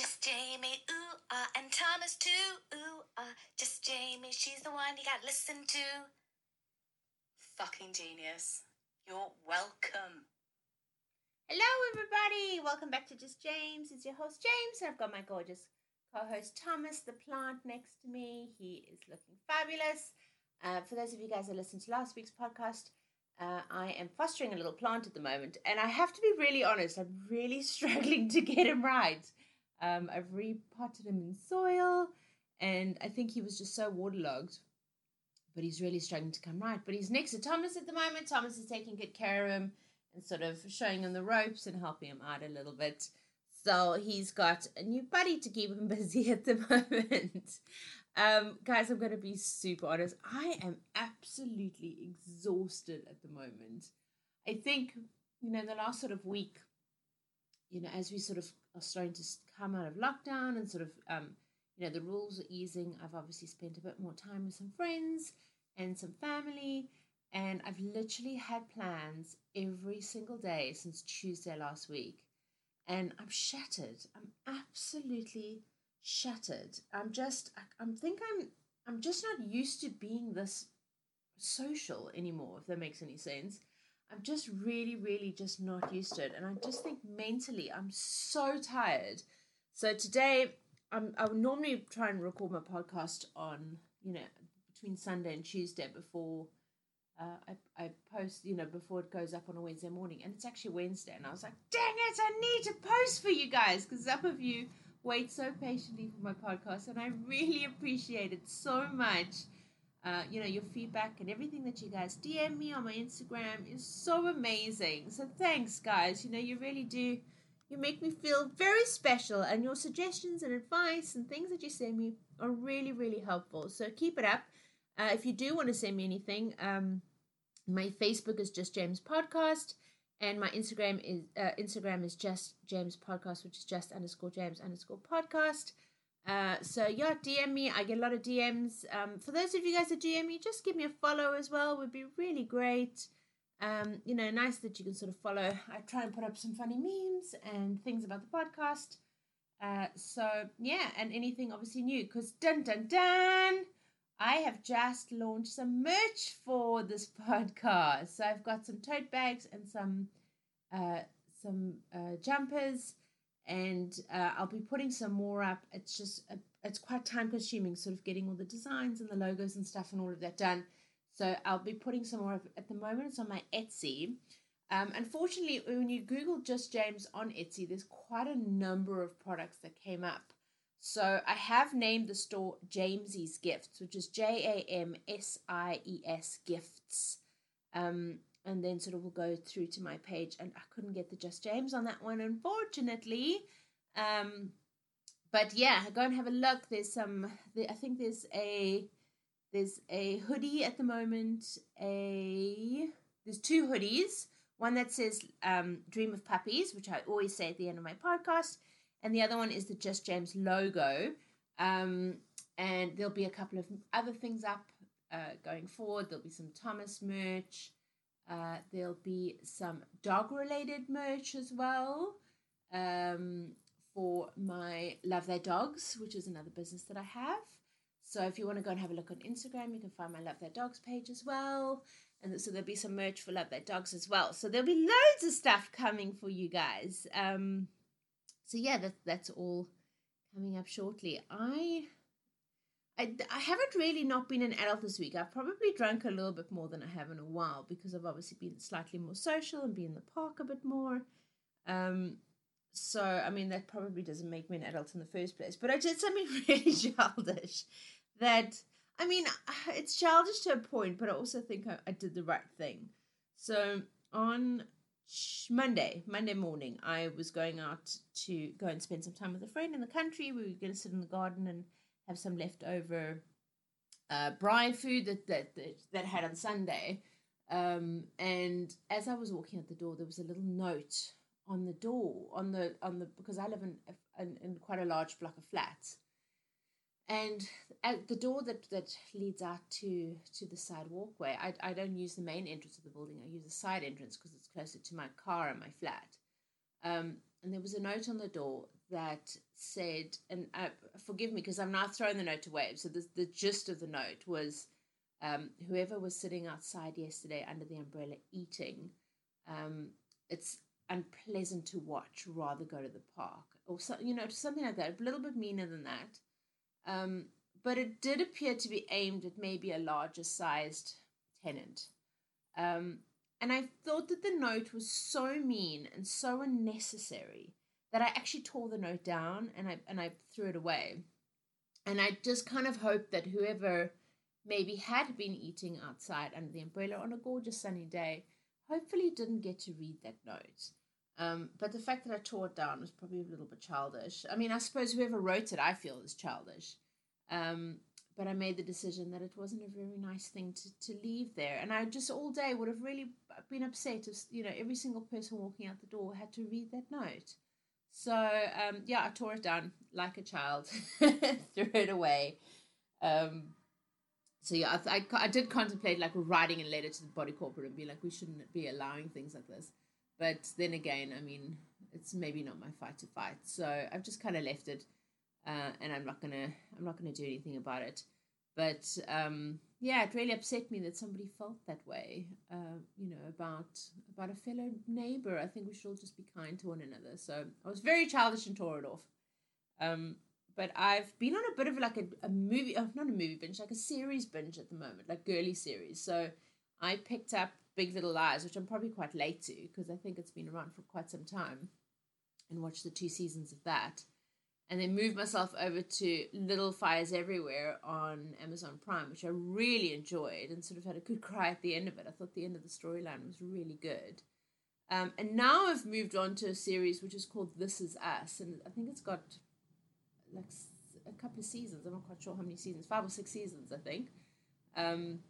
Just Jamie, ooh, ah, and Thomas too, ooh, ah. Just Jamie, she's the one you gotta listen to. Fucking genius. You're welcome. Hello, everybody. Welcome back to Just James. It's your host, James. And I've got my gorgeous co host, Thomas, the plant, next to me. He is looking fabulous. Uh, for those of you guys that listened to last week's podcast, uh, I am fostering a little plant at the moment, and I have to be really honest, I'm really struggling to get him right. Um, I've repotted him in soil, and I think he was just so waterlogged. But he's really struggling to come right. But he's next to Thomas at the moment. Thomas is taking good care of him and sort of showing him the ropes and helping him out a little bit. So he's got a new buddy to keep him busy at the moment. Um, guys, I'm going to be super honest. I am absolutely exhausted at the moment. I think, you know, the last sort of week, you know, as we sort of are starting to come out of lockdown and sort of, um, you know, the rules are easing, I've obviously spent a bit more time with some friends and some family. And I've literally had plans every single day since Tuesday last week. And I'm shattered. I'm absolutely shattered. I'm just I, am think I'm I'm just not used to being this social anymore, if that makes any sense. I'm just really, really just not used to it. And I just think mentally I'm so tired. So today I'm I would normally try and record my podcast on, you know, between Sunday and Tuesday before uh, I, I post, you know, before it goes up on a Wednesday morning, and it's actually Wednesday, and I was like, dang it, I need to post for you guys because some of you wait so patiently for my podcast, and I really appreciate it so much. Uh, you know, your feedback and everything that you guys DM me on my Instagram is so amazing. So thanks, guys. You know, you really do. You make me feel very special, and your suggestions and advice and things that you send me are really, really helpful. So keep it up. Uh, if you do want to send me anything, um, my Facebook is just James Podcast and my Instagram is uh, Instagram is just James Podcast, which is just underscore James underscore podcast. Uh, so yeah, DM me. I get a lot of DMs. Um, for those of you guys that DM me, just give me a follow as well. Would be really great. Um, you know, nice that you can sort of follow. I try and put up some funny memes and things about the podcast. Uh, so yeah, and anything obviously new because dun dun dun. I have just launched some merch for this podcast. So I've got some tote bags and some uh, some uh, jumpers, and uh, I'll be putting some more up. It's just a, it's quite time consuming, sort of getting all the designs and the logos and stuff and all of that done. So I'll be putting some more. up. At the moment, it's on my Etsy. Um, unfortunately, when you Google just James on Etsy, there's quite a number of products that came up. So I have named the store Jamsie's Gifts, which is J A M S I E S Gifts. Um, and then sort of will go through to my page, and I couldn't get the Just James on that one, unfortunately. Um, but yeah, go and have a look. There's some. I think there's a there's a hoodie at the moment. A there's two hoodies. One that says um, "Dream of Puppies," which I always say at the end of my podcast, and the other one is the Just James logo. Um, and there'll be a couple of other things up uh, going forward. There'll be some Thomas merch. Uh, there'll be some dog related merch as well um, for my Love Their Dogs, which is another business that I have. So if you want to go and have a look on Instagram, you can find my Love Their Dogs page as well. And so there'll be some merch for Love Their Dogs as well. So there'll be loads of stuff coming for you guys. Um, so yeah, that, that's all coming up shortly. I, I haven't really not been an adult this week. I've probably drunk a little bit more than I have in a while because I've obviously been slightly more social and been in the park a bit more. Um, so I mean that probably doesn't make me an adult in the first place. But I did something really childish. That I mean, it's childish to a point, but I also think I, I did the right thing. So on Monday, Monday morning, I was going out to go and spend some time with a friend in the country. We were going to sit in the garden and have some leftover uh, braai food that that that, that had on Sunday. Um, and as I was walking out the door, there was a little note on the door on the on the because I live in in, in quite a large block of flats, and at the door that that leads out to to the side walkway i, I don't use the main entrance of the building. I use the side entrance because it's closer to my car and my flat. Um, and there was a note on the door that said, and uh, forgive me because I'm now throwing the note away. So the the gist of the note was, um, whoever was sitting outside yesterday under the umbrella eating, um, it's unpleasant to watch. Rather go to the park or so, you know something like that. A little bit meaner than that. Um, but it did appear to be aimed at maybe a larger sized tenant. Um, and I thought that the note was so mean and so unnecessary that I actually tore the note down and I and I threw it away. And I just kind of hoped that whoever maybe had been eating outside under the umbrella on a gorgeous sunny day, hopefully didn't get to read that note. Um, but the fact that I tore it down was probably a little bit childish. I mean, I suppose whoever wrote it, I feel, is childish. Um, but I made the decision that it wasn't a very nice thing to, to leave there. And I just all day would have really been upset if, you know, every single person walking out the door had to read that note. So, um, yeah, I tore it down like a child, threw it away. Um, so, yeah, I, I, I did contemplate like writing a letter to the body corporate and be like, we shouldn't be allowing things like this. But then again, I mean, it's maybe not my fight to fight. So I've just kind of left it uh, and I'm not gonna I'm not gonna do anything about it. But um, yeah, it really upset me that somebody felt that way. Uh, you know about about a fellow neighbor. I think we should all just be kind to one another. So I was very childish and tore it off. Um, but I've been on a bit of like a, a movie, oh, not a movie binge, like a series binge at the moment, like girly series. So I picked up Big Little Lies, which I'm probably quite late to because I think it's been around for quite some time, and watched the two seasons of that and then moved myself over to Little Fires Everywhere on Amazon Prime, which I really enjoyed and sort of had a good cry at the end of it. I thought the end of the storyline was really good. Um, and now I've moved on to a series which is called This Is Us, and I think it's got like a couple of seasons. I'm not quite sure how many seasons, five or six seasons, I think. Um,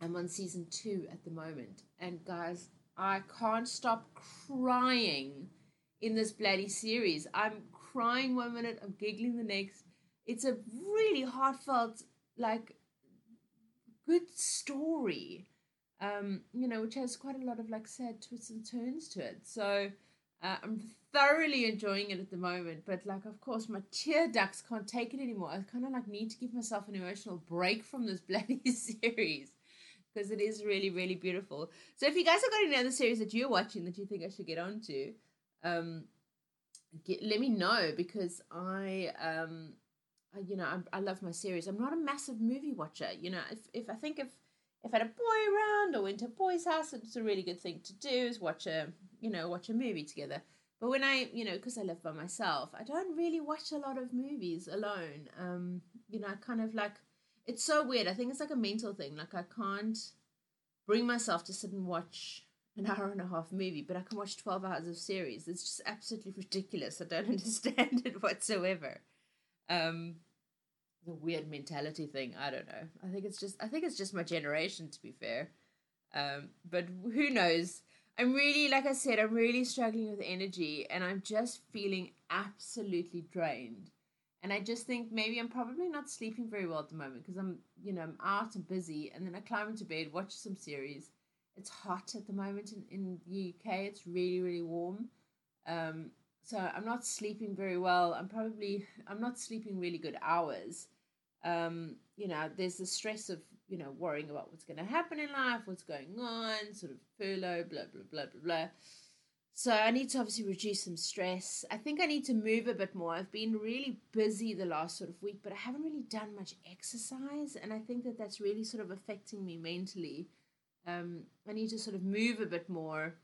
I'm on season two at the moment, and guys, I can't stop crying in this bloody series. I'm crying one minute, I'm giggling the next. It's a really heartfelt, like, good story, um, you know, which has quite a lot of like sad twists and turns to it. So uh, I'm thoroughly enjoying it at the moment, but like, of course, my tear ducts can't take it anymore. I kind of like need to give myself an emotional break from this bloody series because it is really, really beautiful. So if you guys have got any other series that you're watching that you think I should get onto, um, get, let me know because I, um, I, you know, I, I love my series. I'm not a massive movie watcher. You know, if, if I think if if I had a boy around or went to a boy's house, it's a really good thing to do is watch a, you know, watch a movie together. But when I, you know, because I live by myself, I don't really watch a lot of movies alone. Um, you know, I kind of like, it's so weird. I think it's like a mental thing. Like I can't bring myself to sit and watch an hour and a half movie, but I can watch 12 hours of series. It's just absolutely ridiculous. I don't understand it whatsoever. Um, the weird mentality thing. I don't know. I think it's just I think it's just my generation to be fair. Um, but who knows? I'm really like I said, I'm really struggling with energy and I'm just feeling absolutely drained. And I just think maybe I'm probably not sleeping very well at the moment because I'm, you know, I'm out and busy and then I climb into bed, watch some series it's hot at the moment in, in the UK. It's really, really warm. Um, so I'm not sleeping very well. I'm probably I'm not sleeping really good hours. Um, you know, there's the stress of you know worrying about what's going to happen in life, what's going on, sort of furlough, blah blah blah blah blah. So I need to obviously reduce some stress. I think I need to move a bit more. I've been really busy the last sort of week, but I haven't really done much exercise, and I think that that's really sort of affecting me mentally. Um, I need to sort of move a bit more.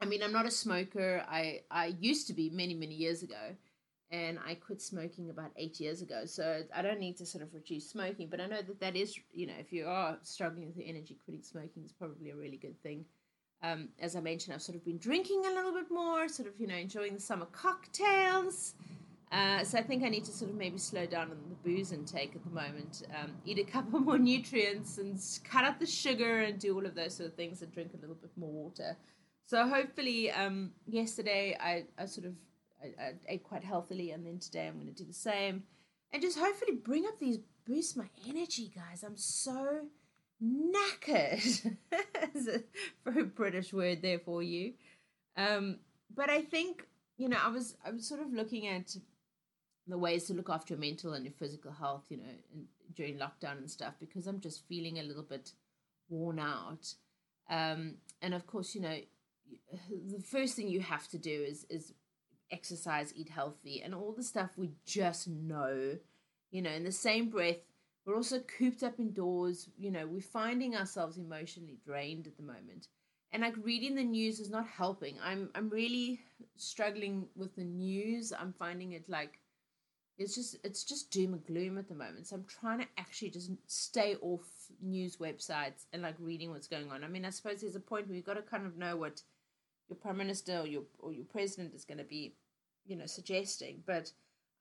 I mean, I'm not a smoker. I I used to be many many years ago, and I quit smoking about eight years ago. So I don't need to sort of reduce smoking. But I know that that is, you know, if you are struggling with your energy, quitting smoking is probably a really good thing. Um, as I mentioned, I've sort of been drinking a little bit more, sort of, you know, enjoying the summer cocktails. Uh, so I think I need to sort of maybe slow down on the booze intake at the moment, um, eat a couple more nutrients and cut out the sugar and do all of those sort of things and drink a little bit more water. So hopefully, um, yesterday I, I sort of I, I ate quite healthily, and then today I'm going to do the same, and just hopefully bring up these boost my energy, guys. I'm so knackered. That's a very British word there for you. Um, but I think you know, I was I was sort of looking at the ways to look after your mental and your physical health, you know, in, during lockdown and stuff, because I'm just feeling a little bit worn out. Um, and of course, you know, the first thing you have to do is is exercise, eat healthy, and all the stuff we just know. You know, in the same breath, we're also cooped up indoors. You know, we're finding ourselves emotionally drained at the moment. And like reading the news is not helping. I'm I'm really struggling with the news. I'm finding it like it's just it's just doom and gloom at the moment. So I'm trying to actually just stay off news websites and like reading what's going on. I mean, I suppose there's a point where you've got to kind of know what your prime minister or your or your president is going to be, you know, suggesting. But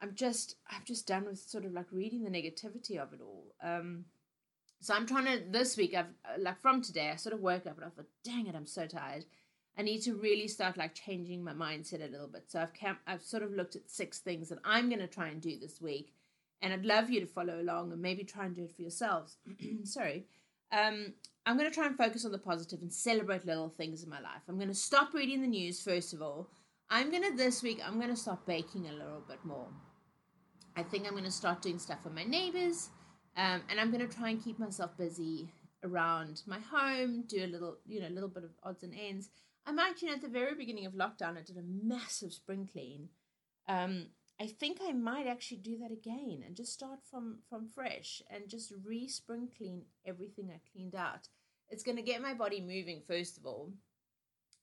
I'm just I'm just done with sort of like reading the negativity of it all. Um, so I'm trying to this week. I've like from today. I sort of woke up and I thought, dang it, I'm so tired. I need to really start like changing my mindset a little bit. So I've camp, I've sort of looked at six things that I'm going to try and do this week, and I'd love you to follow along and maybe try and do it for yourselves. Sorry. Um, I'm going to try and focus on the positive and celebrate little things in my life. I'm going to stop reading the news first of all. I'm going to this week. I'm going to start baking a little bit more. I think I'm going to start doing stuff for my neighbors, um, and I'm going to try and keep myself busy around my home. Do a little, you know, a little bit of odds and ends. I might, you know, at the very beginning of lockdown, I did a massive spring clean. Um, I think I might actually do that again and just start from from fresh and just re spring clean everything I cleaned out. It's going to get my body moving first of all,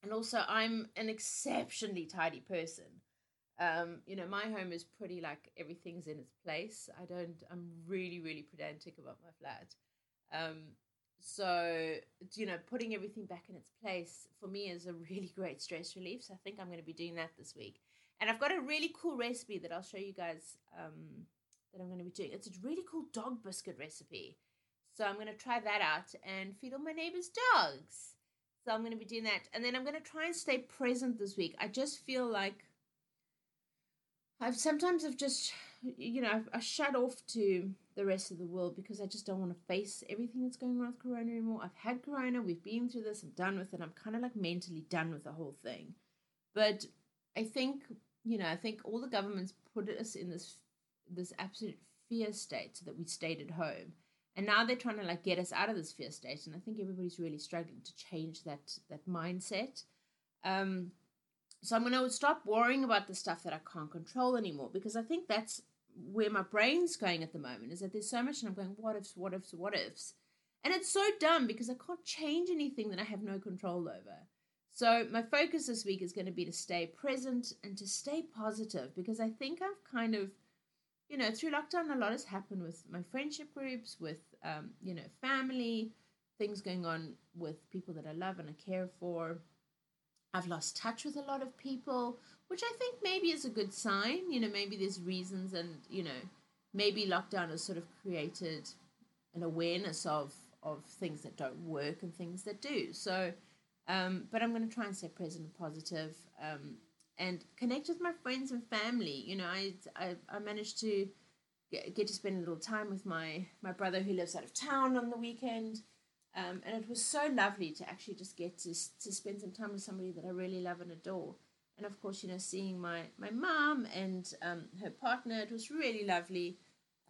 and also I'm an exceptionally tidy person. Um, you know, my home is pretty like everything's in its place. I don't. I'm really really pedantic about my flat. Um, so you know putting everything back in its place for me is a really great stress relief so i think i'm going to be doing that this week. And i've got a really cool recipe that i'll show you guys um, that i'm going to be doing. It's a really cool dog biscuit recipe. So i'm going to try that out and feed all my neighbors dogs. So i'm going to be doing that. And then i'm going to try and stay present this week. I just feel like i've sometimes i've just you know i've, i shut off to the rest of the world because I just don't want to face everything that's going on with Corona anymore. I've had Corona, we've been through this, I'm done with it. I'm kind of like mentally done with the whole thing. But I think, you know, I think all the governments put us in this this absolute fear state so that we stayed at home. And now they're trying to like get us out of this fear state. And I think everybody's really struggling to change that that mindset. Um, so I'm going to stop worrying about the stuff that I can't control anymore because I think that's where my brain's going at the moment is that there's so much and I'm going, what ifs, what ifs, what ifs. And it's so dumb because I can't change anything that I have no control over. So my focus this week is going to be to stay present and to stay positive because I think I've kind of, you know, through lockdown, a lot has happened with my friendship groups, with, um, you know, family, things going on with people that I love and I care for. I've lost touch with a lot of people, which I think maybe is a good sign. You know, maybe there's reasons, and you know, maybe lockdown has sort of created an awareness of of things that don't work and things that do. So, um, but I'm going to try and stay present and positive, um, and connect with my friends and family. You know, I I, I managed to get, get to spend a little time with my my brother who lives out of town on the weekend. Um, and it was so lovely to actually just get to, to spend some time with somebody that I really love and adore and of course, you know, seeing my my mom and um, her partner, it was really lovely.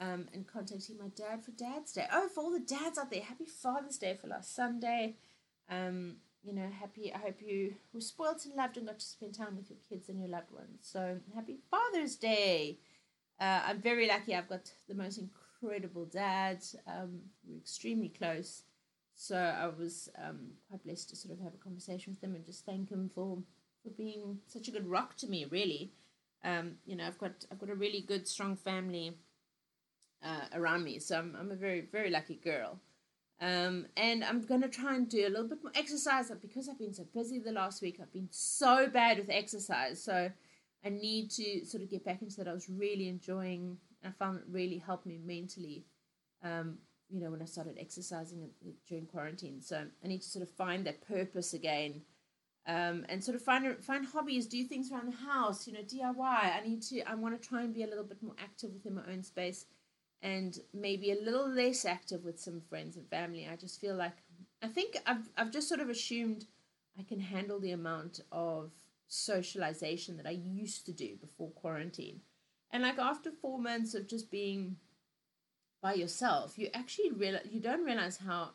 Um, and contacting my dad for Dad's Day. Oh, for all the dads out there, happy Father's Day for last Sunday. Um, you know, happy. I hope you were spoiled and loved and got to spend time with your kids and your loved ones. So happy Father's Day. Uh, I'm very lucky. I've got the most incredible dad. Um, we're extremely close. So I was um, quite blessed to sort of have a conversation with him and just thank him for for being such a good rock to me. Really, um, you know, I've got I've got a really good, strong family uh, around me, so I'm I'm a very very lucky girl. Um, and I'm going to try and do a little bit more exercise because I've been so busy the last week. I've been so bad with exercise. So I need to sort of get back into that. I was really enjoying, I found it really helped me mentally, um, you know, when I started exercising during quarantine. So I need to sort of find that purpose again um, and sort of find find hobbies, do things around the house, you know, DIY. I need to, I want to try and be a little bit more active within my own space, and maybe a little less active with some friends and family. I just feel like I think I've I've just sort of assumed I can handle the amount of socialization that I used to do before quarantine. And like after four months of just being by yourself, you actually realize you don't realize how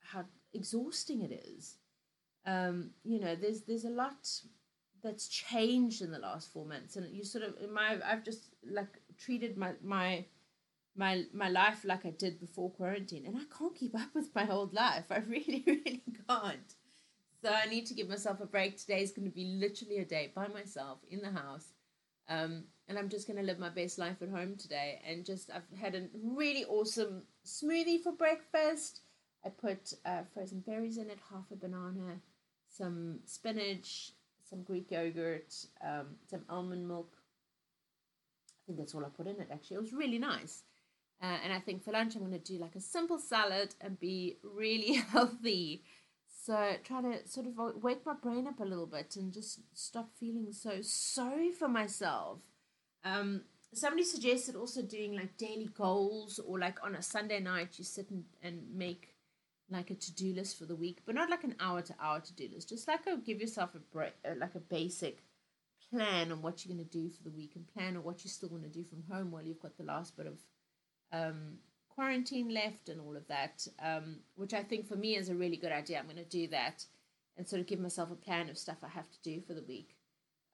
how exhausting it is. Um, you know, there's there's a lot that's changed in the last four months, and you sort of my I've just like treated my my my my life like I did before quarantine, and I can't keep up with my old life. I really really can't. So I need to give myself a break. Today is going to be literally a day by myself in the house. Um, and I'm just going to live my best life at home today. And just, I've had a really awesome smoothie for breakfast. I put uh, frozen berries in it, half a banana, some spinach, some Greek yogurt, um, some almond milk. I think that's all I put in it actually. It was really nice. Uh, and I think for lunch, I'm going to do like a simple salad and be really healthy. So try to sort of wake my brain up a little bit and just stop feeling so sorry for myself. Um, somebody suggested also doing like daily goals or like on a Sunday night you sit and, and make like a to-do list for the week, but not like an hour to hour to-do list. Just like a, give yourself a break, uh, like a basic plan on what you're going to do for the week and plan on what you still want to do from home while you've got the last bit of um, quarantine left and all of that, um, which I think for me is a really good idea. I'm going to do that and sort of give myself a plan of stuff I have to do for the week,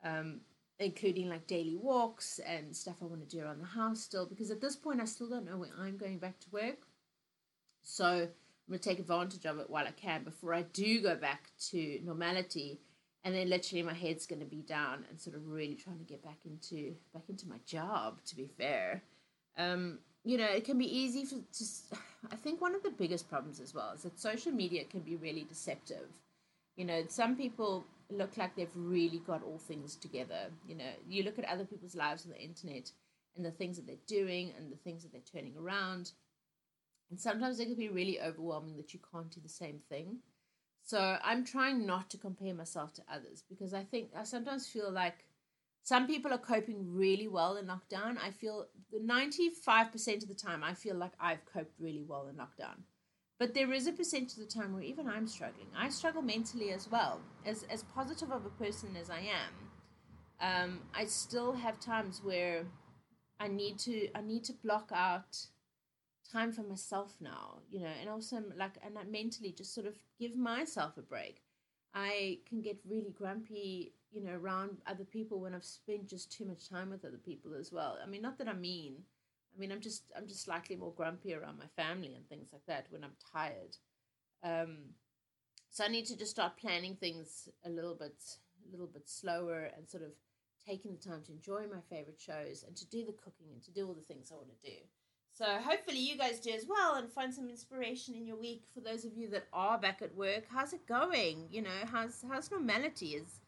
um, including like daily walks and stuff I want to do around the house still, because at this point I still don't know when I'm going back to work. So I'm going to take advantage of it while I can before I do go back to normality. And then literally my head's going to be down and sort of really trying to get back into back into my job. To be fair, um, you know, it can be easy for just. I think one of the biggest problems as well is that social media can be really deceptive. You know, some people look like they've really got all things together. You know, you look at other people's lives on the internet and the things that they're doing and the things that they're turning around. And sometimes it can be really overwhelming that you can't do the same thing. So I'm trying not to compare myself to others because I think I sometimes feel like some people are coping really well in lockdown. I feel 95% of the time, I feel like I've coped really well in lockdown. But there is a percentage of the time where even I'm struggling. I struggle mentally as well. As, as positive of a person as I am, um, I still have times where I need to I need to block out time for myself now, you know, and also like and I mentally just sort of give myself a break. I can get really grumpy you know, around other people when I've spent just too much time with other people as well. I mean, not that I'm mean. I mean, I'm just I'm just slightly more grumpy around my family and things like that when I'm tired. Um, so I need to just start planning things a little bit a little bit slower and sort of taking the time to enjoy my favorite shows and to do the cooking and to do all the things I want to do. So hopefully you guys do as well and find some inspiration in your week for those of you that are back at work. How's it going? You know, how's how's normality? Is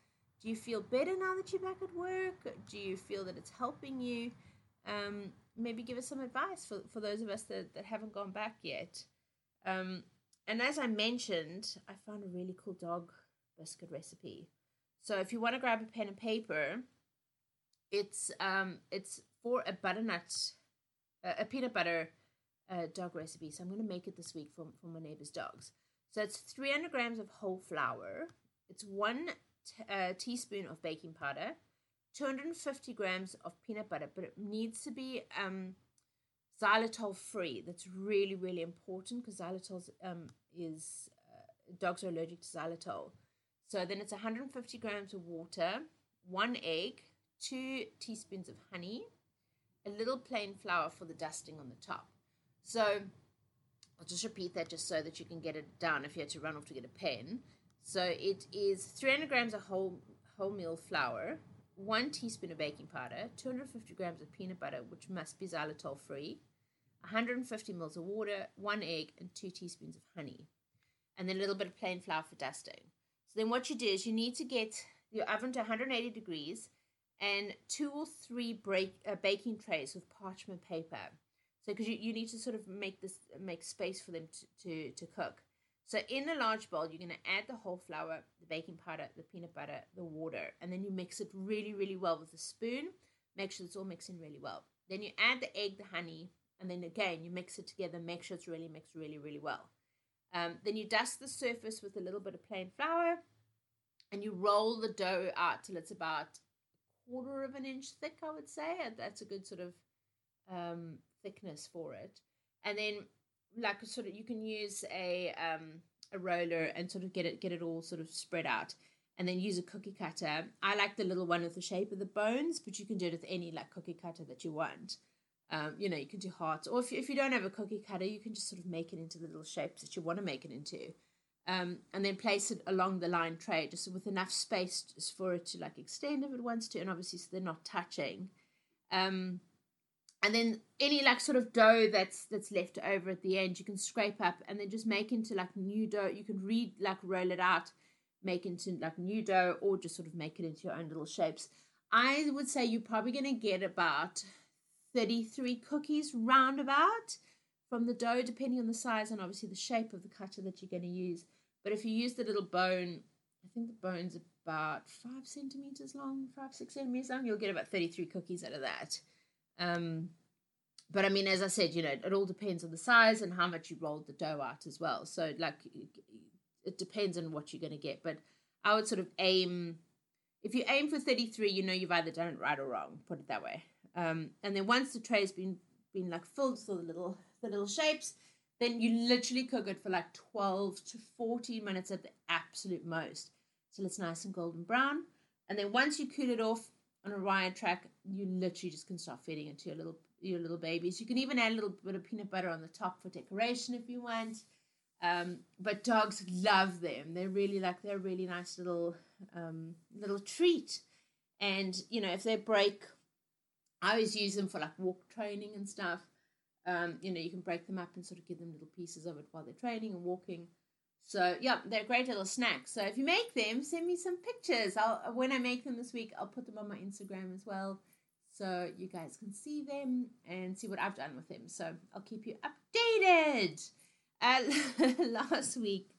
do you feel better now that you're back at work? Do you feel that it's helping you? Um, maybe give us some advice for, for those of us that, that haven't gone back yet. Um, and as I mentioned, I found a really cool dog biscuit recipe. So if you want to grab a pen and paper, it's um, it's for a butternut, uh, a peanut butter uh, dog recipe. So I'm going to make it this week for, for my neighbor's dogs. So it's 300 grams of whole flour. It's one a teaspoon of baking powder, 250 grams of peanut butter, but it needs to be um, xylitol free. That's really, really important because xylitol um, is, uh, dogs are allergic to xylitol. So then it's 150 grams of water, one egg, two teaspoons of honey, a little plain flour for the dusting on the top. So I'll just repeat that just so that you can get it down if you had to run off to get a pen. So it is 300 grams of whole wholemeal flour, one teaspoon of baking powder, 250 grams of peanut butter, which must be xylitol free, 150 mils of water, one egg, and two teaspoons of honey, and then a little bit of plain flour for dusting. So then what you do is you need to get your oven to 180 degrees and two or three break, uh, baking trays with parchment paper. So because you, you need to sort of make this make space for them to, to, to cook. So in a large bowl, you're going to add the whole flour, the baking powder, the peanut butter, the water, and then you mix it really, really well with a spoon. Make sure it's all mixing really well. Then you add the egg, the honey, and then again you mix it together. Make sure it's really mixed really, really well. Um, then you dust the surface with a little bit of plain flour, and you roll the dough out till it's about a quarter of an inch thick, I would say. That's a good sort of um, thickness for it. And then, like, sort of, you can use a um, a roller and sort of get it get it all sort of spread out and then use a cookie cutter. I like the little one with the shape of the bones, but you can do it with any like cookie cutter that you want. Um, you know, you can do hearts, or if you, if you don't have a cookie cutter, you can just sort of make it into the little shapes that you want to make it into, um, and then place it along the line tray, just with enough space just for it to like extend if it wants to, and obviously so they're not touching. Um, and then any like sort of dough that's that's left over at the end, you can scrape up and then just make into like new dough. You can read like roll it out make into like new dough or just sort of make it into your own little shapes. I would say you're probably going to get about 33 cookies roundabout from the dough, depending on the size and obviously the shape of the cutter that you're going to use. But if you use the little bone, I think the bone's about five centimeters long, five, six centimeters long, you'll get about 33 cookies out of that. Um, but I mean, as I said, you know, it all depends on the size and how much you rolled the dough out as well. So, like, it depends on what you're going to get. But I would sort of aim, if you aim for 33, you know you've either done it right or wrong, put it that way. Um, and then once the tray's been been like filled with the little the little shapes, then you literally cook it for like 12 to 14 minutes at the absolute most. So it's nice and golden brown. And then once you cool it off on a rye track, you literally just can start feeding it to your little your little babies. You can even add a little bit of peanut butter on the top for decoration if you want. Um, but dogs love them. They're really like they're really nice little um, little treat. And you know, if they break, I always use them for like walk training and stuff. Um, you know, you can break them up and sort of give them little pieces of it while they're training and walking. So yeah, they're great little snacks. So if you make them, send me some pictures. I'll when I make them this week, I'll put them on my Instagram as well, so you guys can see them and see what I've done with them. So I'll keep you updated. Uh, last week,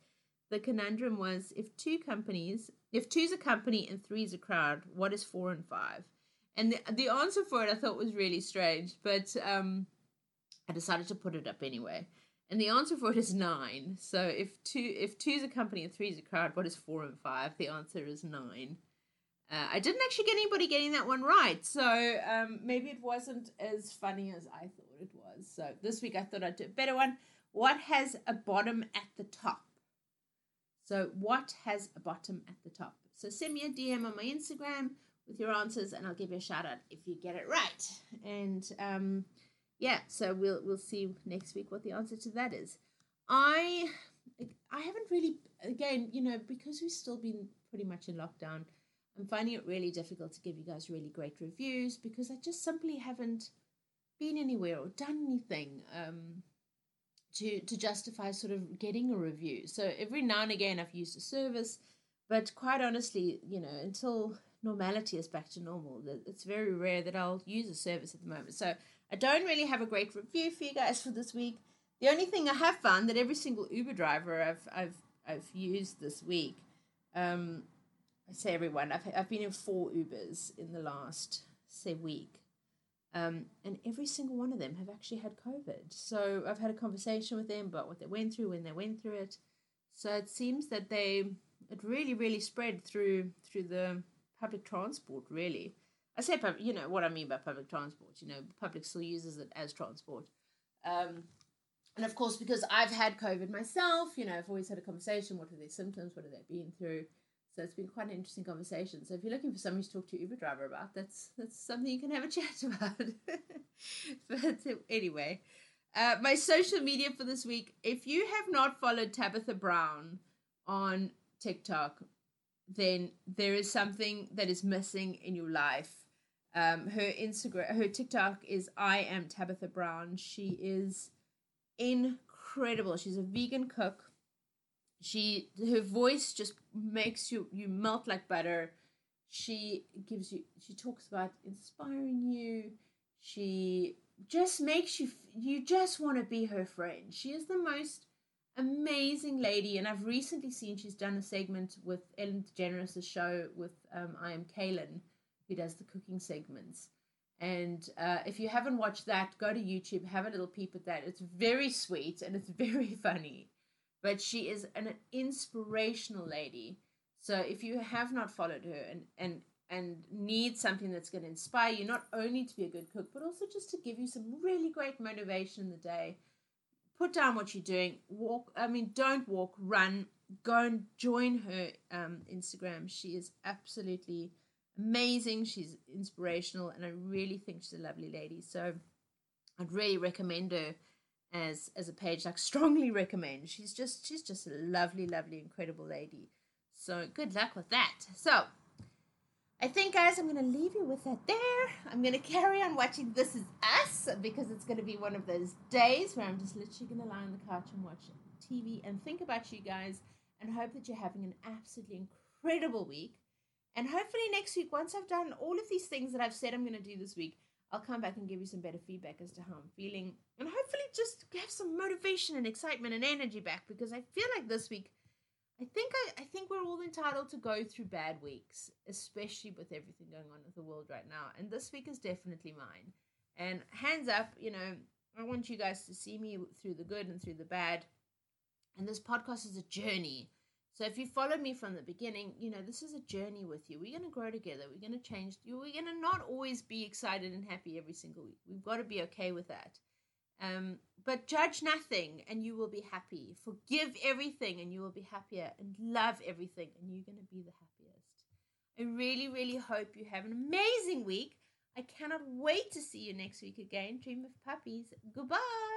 the conundrum was if two companies, if two's a company and three's a crowd, what is four and five? And the, the answer for it I thought was really strange, but um, I decided to put it up anyway. And the answer for it is nine. So if two if two's a company and three's a crowd, what is four and five? The answer is nine. Uh, I didn't actually get anybody getting that one right, so um, maybe it wasn't as funny as I thought it was. So this week I thought I'd do a better one. What has a bottom at the top? So, what has a bottom at the top? So, send me a DM on my Instagram with your answers, and I'll give you a shout out if you get it right. And um, yeah, so we'll we'll see next week what the answer to that is. I I haven't really again, you know, because we've still been pretty much in lockdown. I'm finding it really difficult to give you guys really great reviews because I just simply haven't been anywhere or done anything. Um, to to justify sort of getting a review. So every now and again I've used a service, but quite honestly, you know, until normality is back to normal, it's very rare that I'll use a service at the moment. So I don't really have a great review for you guys for this week. The only thing I have found that every single Uber driver I've I've I've used this week, um, I say everyone, I've I've been in four Ubers in the last say week. Um, and every single one of them have actually had COVID. So I've had a conversation with them about what they went through when they went through it. So it seems that they it really really spread through through the public transport. Really, I say you know what I mean by public transport. You know, public still uses it as transport. Um, and of course, because I've had COVID myself, you know, I've always had a conversation. What are their symptoms? What have they been through? So it's been quite an interesting conversation. So if you're looking for somebody to talk to Uber driver about, that's that's something you can have a chat about. but anyway, uh, my social media for this week. If you have not followed Tabitha Brown on TikTok, then there is something that is missing in your life. Um, her Instagram, her TikTok is I am Tabitha Brown. She is incredible. She's a vegan cook she her voice just makes you you melt like butter she gives you she talks about inspiring you she just makes you you just want to be her friend she is the most amazing lady and i've recently seen she's done a segment with ellen degeneres' show with um, i am kalen who does the cooking segments. And uh, if you haven't watched that go to youtube have a little peep at that. It's very sweet and it's very funny. But she is an inspirational lady. So if you have not followed her and and and need something that's going to inspire you not only to be a good cook but also just to give you some really great motivation in the day put down what you're doing walk i mean don't walk run go and join her um, instagram. She is absolutely amazing. She's inspirational and i really think she's a lovely lady. So i'd really recommend her as as a page. Like strongly recommend. She's just she's just a lovely lovely incredible lady. So good luck with that. So I think, guys, I'm going to leave you with that there. I'm going to carry on watching This Is Us because it's going to be one of those days where I'm just literally going to lie on the couch and watch TV and think about you guys and hope that you're having an absolutely incredible week. And hopefully, next week, once I've done all of these things that I've said I'm going to do this week, I'll come back and give you some better feedback as to how I'm feeling and hopefully just have some motivation and excitement and energy back because I feel like this week I think I, I think we're all entitled to go through bad weeks, especially with everything going on with the world right now. And this week is definitely mine. And hands up, you know, I want you guys to see me through the good and through the bad. And this podcast is a journey. So if you follow me from the beginning, you know, this is a journey with you. We're going to grow together. We're going to change. We're going to not always be excited and happy every single week. We've got to be okay with that. Um, but judge nothing and you will be happy. Forgive everything and you will be happier. And love everything and you're going to be the happiest. I really, really hope you have an amazing week. I cannot wait to see you next week again. Dream of puppies. Goodbye.